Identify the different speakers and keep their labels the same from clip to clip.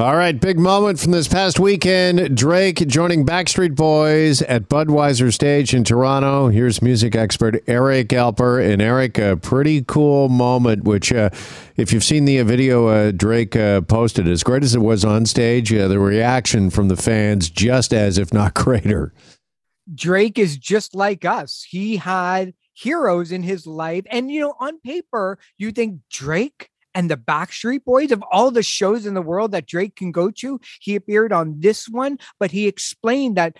Speaker 1: All right, big moment from this past weekend. Drake joining Backstreet Boys at Budweiser Stage in Toronto. Here's music expert Eric Alper. And Eric, a pretty cool moment, which, uh, if you've seen the video uh, Drake uh, posted, as great as it was on stage, uh, the reaction from the fans just as, if not greater.
Speaker 2: Drake is just like us. He had heroes in his life. And, you know, on paper, you think Drake and the Backstreet Boys of all the shows in the world that Drake can go to. He appeared on this one, but he explained that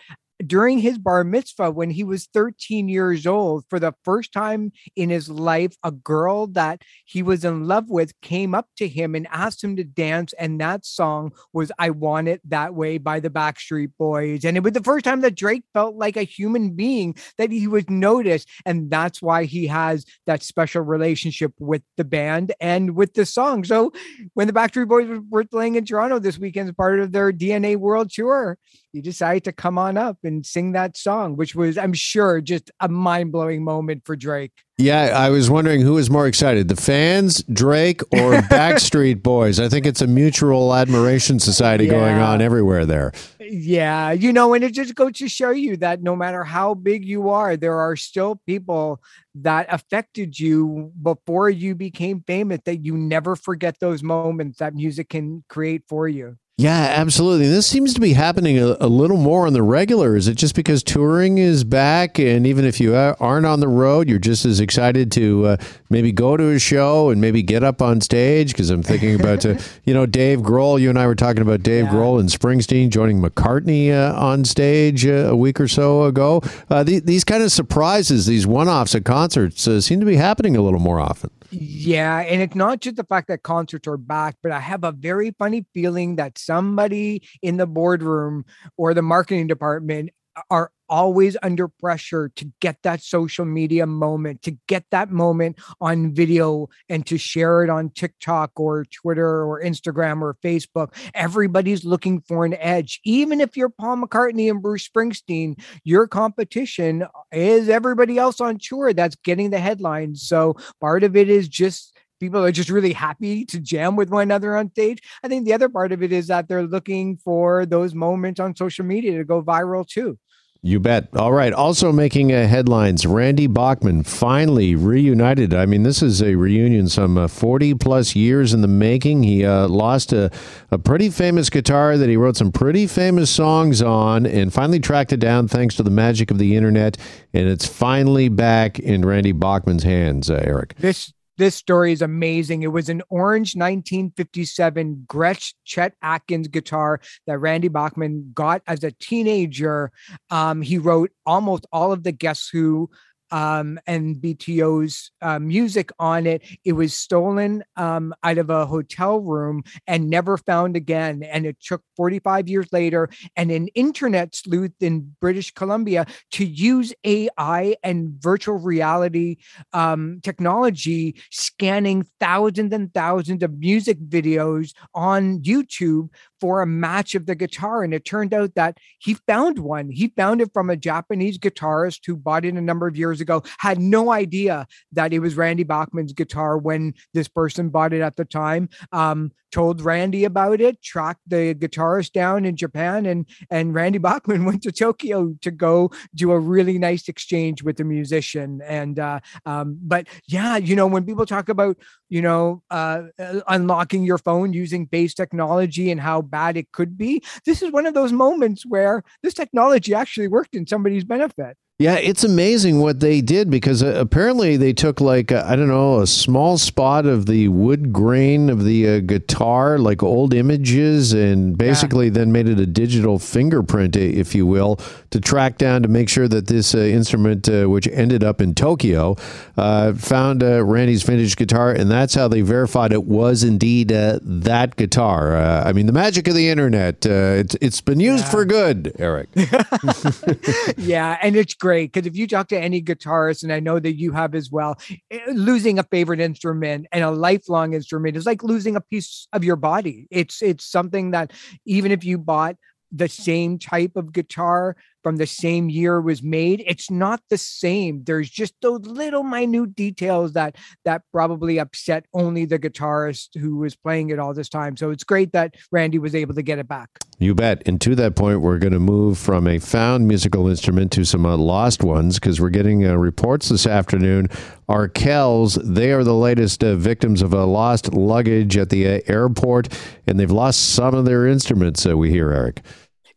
Speaker 2: during his bar mitzvah when he was 13 years old for the first time in his life a girl that he was in love with came up to him and asked him to dance and that song was i want it that way by the backstreet boys. And it was the first time that drake felt like a human being that he was noticed and that's why he has that special relationship with the band and with the song. So when the backstreet boys were playing in toronto this weekend as part of their dna world tour he decided to come on up and sing that song, which was, I'm sure, just a mind blowing moment for Drake.
Speaker 1: Yeah, I was wondering who was more excited, the fans, Drake, or Backstreet Boys. I think it's a mutual admiration society yeah. going on everywhere there.
Speaker 2: Yeah, you know, and it just goes to show you that no matter how big you are, there are still people that affected you before you became famous that you never forget those moments that music can create for you.
Speaker 1: Yeah, absolutely. This seems to be happening a, a, little more on the regular. Is it just because touring is back, and even if you aren't on the road, you're just as excited to uh, maybe go to a show and maybe get up on stage? Because I'm thinking about, uh, you know, Dave Grohl. You and I were talking about Dave yeah. Grohl and Springsteen joining McCartney uh, on stage uh, a week or so ago. Uh, the, these kind of surprises, these one-offs at concerts, uh, seem to be happening a little more often.
Speaker 2: Yeah, and it's not just the fact that concerts are back, but I have a very funny feeling that somebody in the boardroom or the marketing department are always under pressure to get that social media moment, to get that moment on video and to share it on TikTok or Twitter or Instagram or Facebook. Everybody's looking for an edge. Even if you're Paul McCartney and Bruce Springsteen, your competition is everybody else on tour that's getting the headlines. So part of it is just people are just really happy to jam with one another on stage. I think the other part of it is that they're looking for those moments on social media to go viral too.
Speaker 1: You bet. All right. Also making uh, headlines, Randy Bachman finally reunited. I mean, this is a reunion some uh, 40 plus years in the making. He uh, lost a, a pretty famous guitar that he wrote some pretty famous songs on and finally tracked it down thanks to the magic of the internet. And it's finally back in Randy Bachman's hands, uh, Eric.
Speaker 2: This this story is amazing. It was an orange 1957 Gretsch Chet Atkins guitar that Randy Bachman got as a teenager. Um, he wrote almost all of the Guess Who um, and BTO's uh, music on it. It was stolen um, out of a hotel room and never found again. And it took 45 years later and an internet sleuth in British Columbia to use AI and virtual reality um, technology, scanning thousands and thousands of music videos on YouTube for a match of the guitar. And it turned out that he found one. He found it from a Japanese guitarist who bought it a number of years ago, had no idea that it was Randy Bachman's guitar when this person bought it at the time. Um, told Randy about it, tracked the guitarist down in Japan, and and Randy Bachman went to Tokyo to go do a really nice exchange with the musician. And uh, um, but yeah, you know, when people talk about you know uh, uh, unlocking your phone using base technology and how bad it could be, this is one of those moments where this technology actually worked in somebody's benefit.
Speaker 1: Yeah, it's amazing what they did because uh, apparently they took like I don't know a small spot of the wood grain of the uh, guitar, like old images, and basically yeah. then made it a digital fingerprint, if you will, to track down to make sure that this uh, instrument, uh, which ended up in Tokyo, uh, found uh, Randy's vintage guitar, and that's how they verified it was indeed that guitar. I mean, the magic of the internet. it's it's been used yeah. for good, Eric.
Speaker 2: yeah, and it's great great because if you talk to any guitarist, and I know that you have as well, eh, losing a favorite instrument and a lifelong instrument is like losing a piece of your body. It's it's something that even if you bought the same type of guitar from the same year was made, it's not the same. There's just those little minute details that that probably upset only the guitarist who was playing it all this time. So it's great that Randy was able to get it back.
Speaker 1: You bet. And to that point, we're going to move from a found musical instrument to some uh, lost ones because we're getting uh, reports this afternoon. Arkells, they are the latest uh, victims of a lost luggage at the uh, airport, and they've lost some of their instruments, uh, we hear, Eric.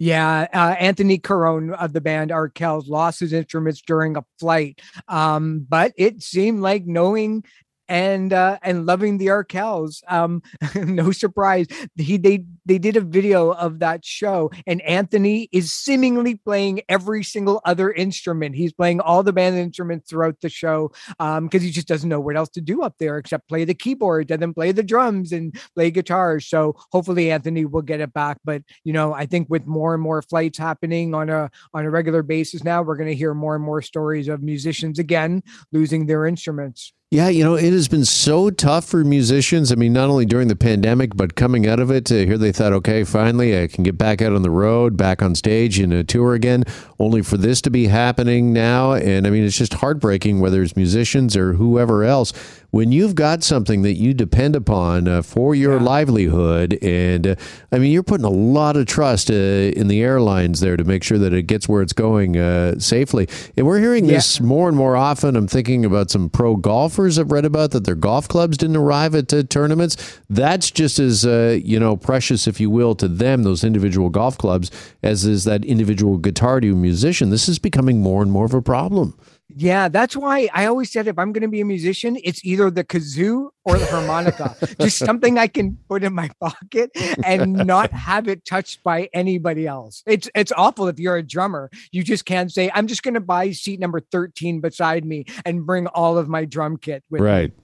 Speaker 2: Yeah, uh, Anthony Carone of the band Arkells lost his instruments during a flight, um, but it seemed like knowing and uh, and loving the Arkells. Um, no surprise, he they they did a video of that show, and Anthony is seemingly playing every single other instrument. He's playing all the band instruments throughout the show because um, he just doesn't know what else to do up there except play the keyboard and then play the drums and play guitars. So hopefully Anthony will get it back. But you know, I think with more and more flights happening on a on a regular basis now, we're going to hear more and more stories of musicians again losing their instruments.
Speaker 1: Yeah, you know, it has been so tough for musicians. I mean, not only during the pandemic, but coming out of it. Uh, here they thought, okay, finally I can get back out on the road, back on stage in a tour again, only for this to be happening now. And I mean, it's just heartbreaking, whether it's musicians or whoever else when you've got something that you depend upon uh, for your yeah. livelihood, and uh, I mean, you're putting a lot of trust uh, in the airlines there to make sure that it gets where it's going uh, safely. And we're hearing yeah. this more and more often. I'm thinking about some pro golfers I've read about that their golf clubs didn't arrive at uh, tournaments. That's just as uh, you know precious, if you will, to them those individual golf clubs as is that individual guitar to musician. This is becoming more and more of a problem.
Speaker 2: Yeah, that's why I always said if I'm going to be a musician, it's either the kazoo or the harmonica, just something I can put in my pocket and not have it touched by anybody else. It's it's awful if you're a drummer. You just can't say I'm just going to buy seat number 13 beside me and bring all of my drum kit with
Speaker 1: right.
Speaker 2: me.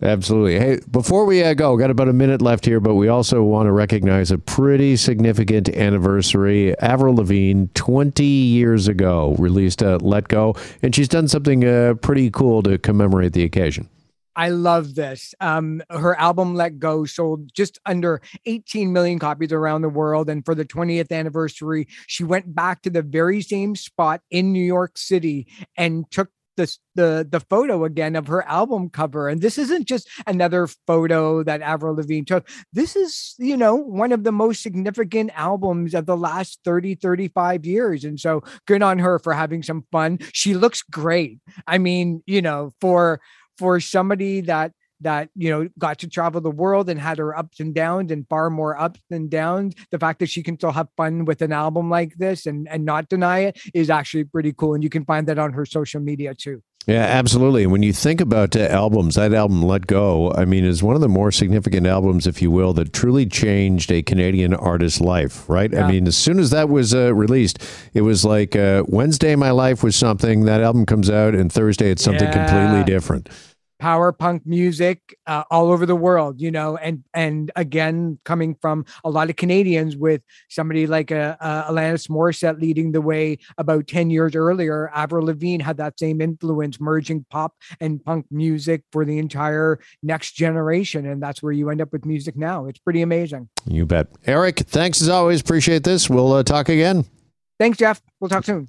Speaker 1: Absolutely. Hey, before we uh, go, got about a minute left here, but we also want to recognize a pretty significant anniversary. Avril Lavigne, 20 years ago, released uh, Let Go, and she's done something uh, pretty cool to commemorate the occasion.
Speaker 2: I love this. Um, her album Let Go sold just under 18 million copies around the world. And for the 20th anniversary, she went back to the very same spot in New York City and took the the the photo again of her album cover and this isn't just another photo that Avril Lavigne took. This is you know one of the most significant albums of the last 30 35 years and so good on her for having some fun. She looks great. I mean you know for for somebody that that you know got to travel the world and had her ups and downs and far more ups than downs the fact that she can still have fun with an album like this and and not deny it is actually pretty cool and you can find that on her social media too
Speaker 1: yeah, absolutely. And when you think about uh, albums, that album "Let Go," I mean, is one of the more significant albums, if you will, that truly changed a Canadian artist's life. Right? Yeah. I mean, as soon as that was uh, released, it was like uh, Wednesday, my life was something. That album comes out, and Thursday, it's something yeah. completely different
Speaker 2: power punk music uh, all over the world you know and and again coming from a lot of canadians with somebody like a, uh, a uh, alanis morissette leading the way about 10 years earlier avril lavigne had that same influence merging pop and punk music for the entire next generation and that's where you end up with music now. It's pretty amazing.
Speaker 1: You bet. Eric thanks as always. Appreciate this. We'll uh, talk again.
Speaker 2: Thanks jeff. We'll talk soon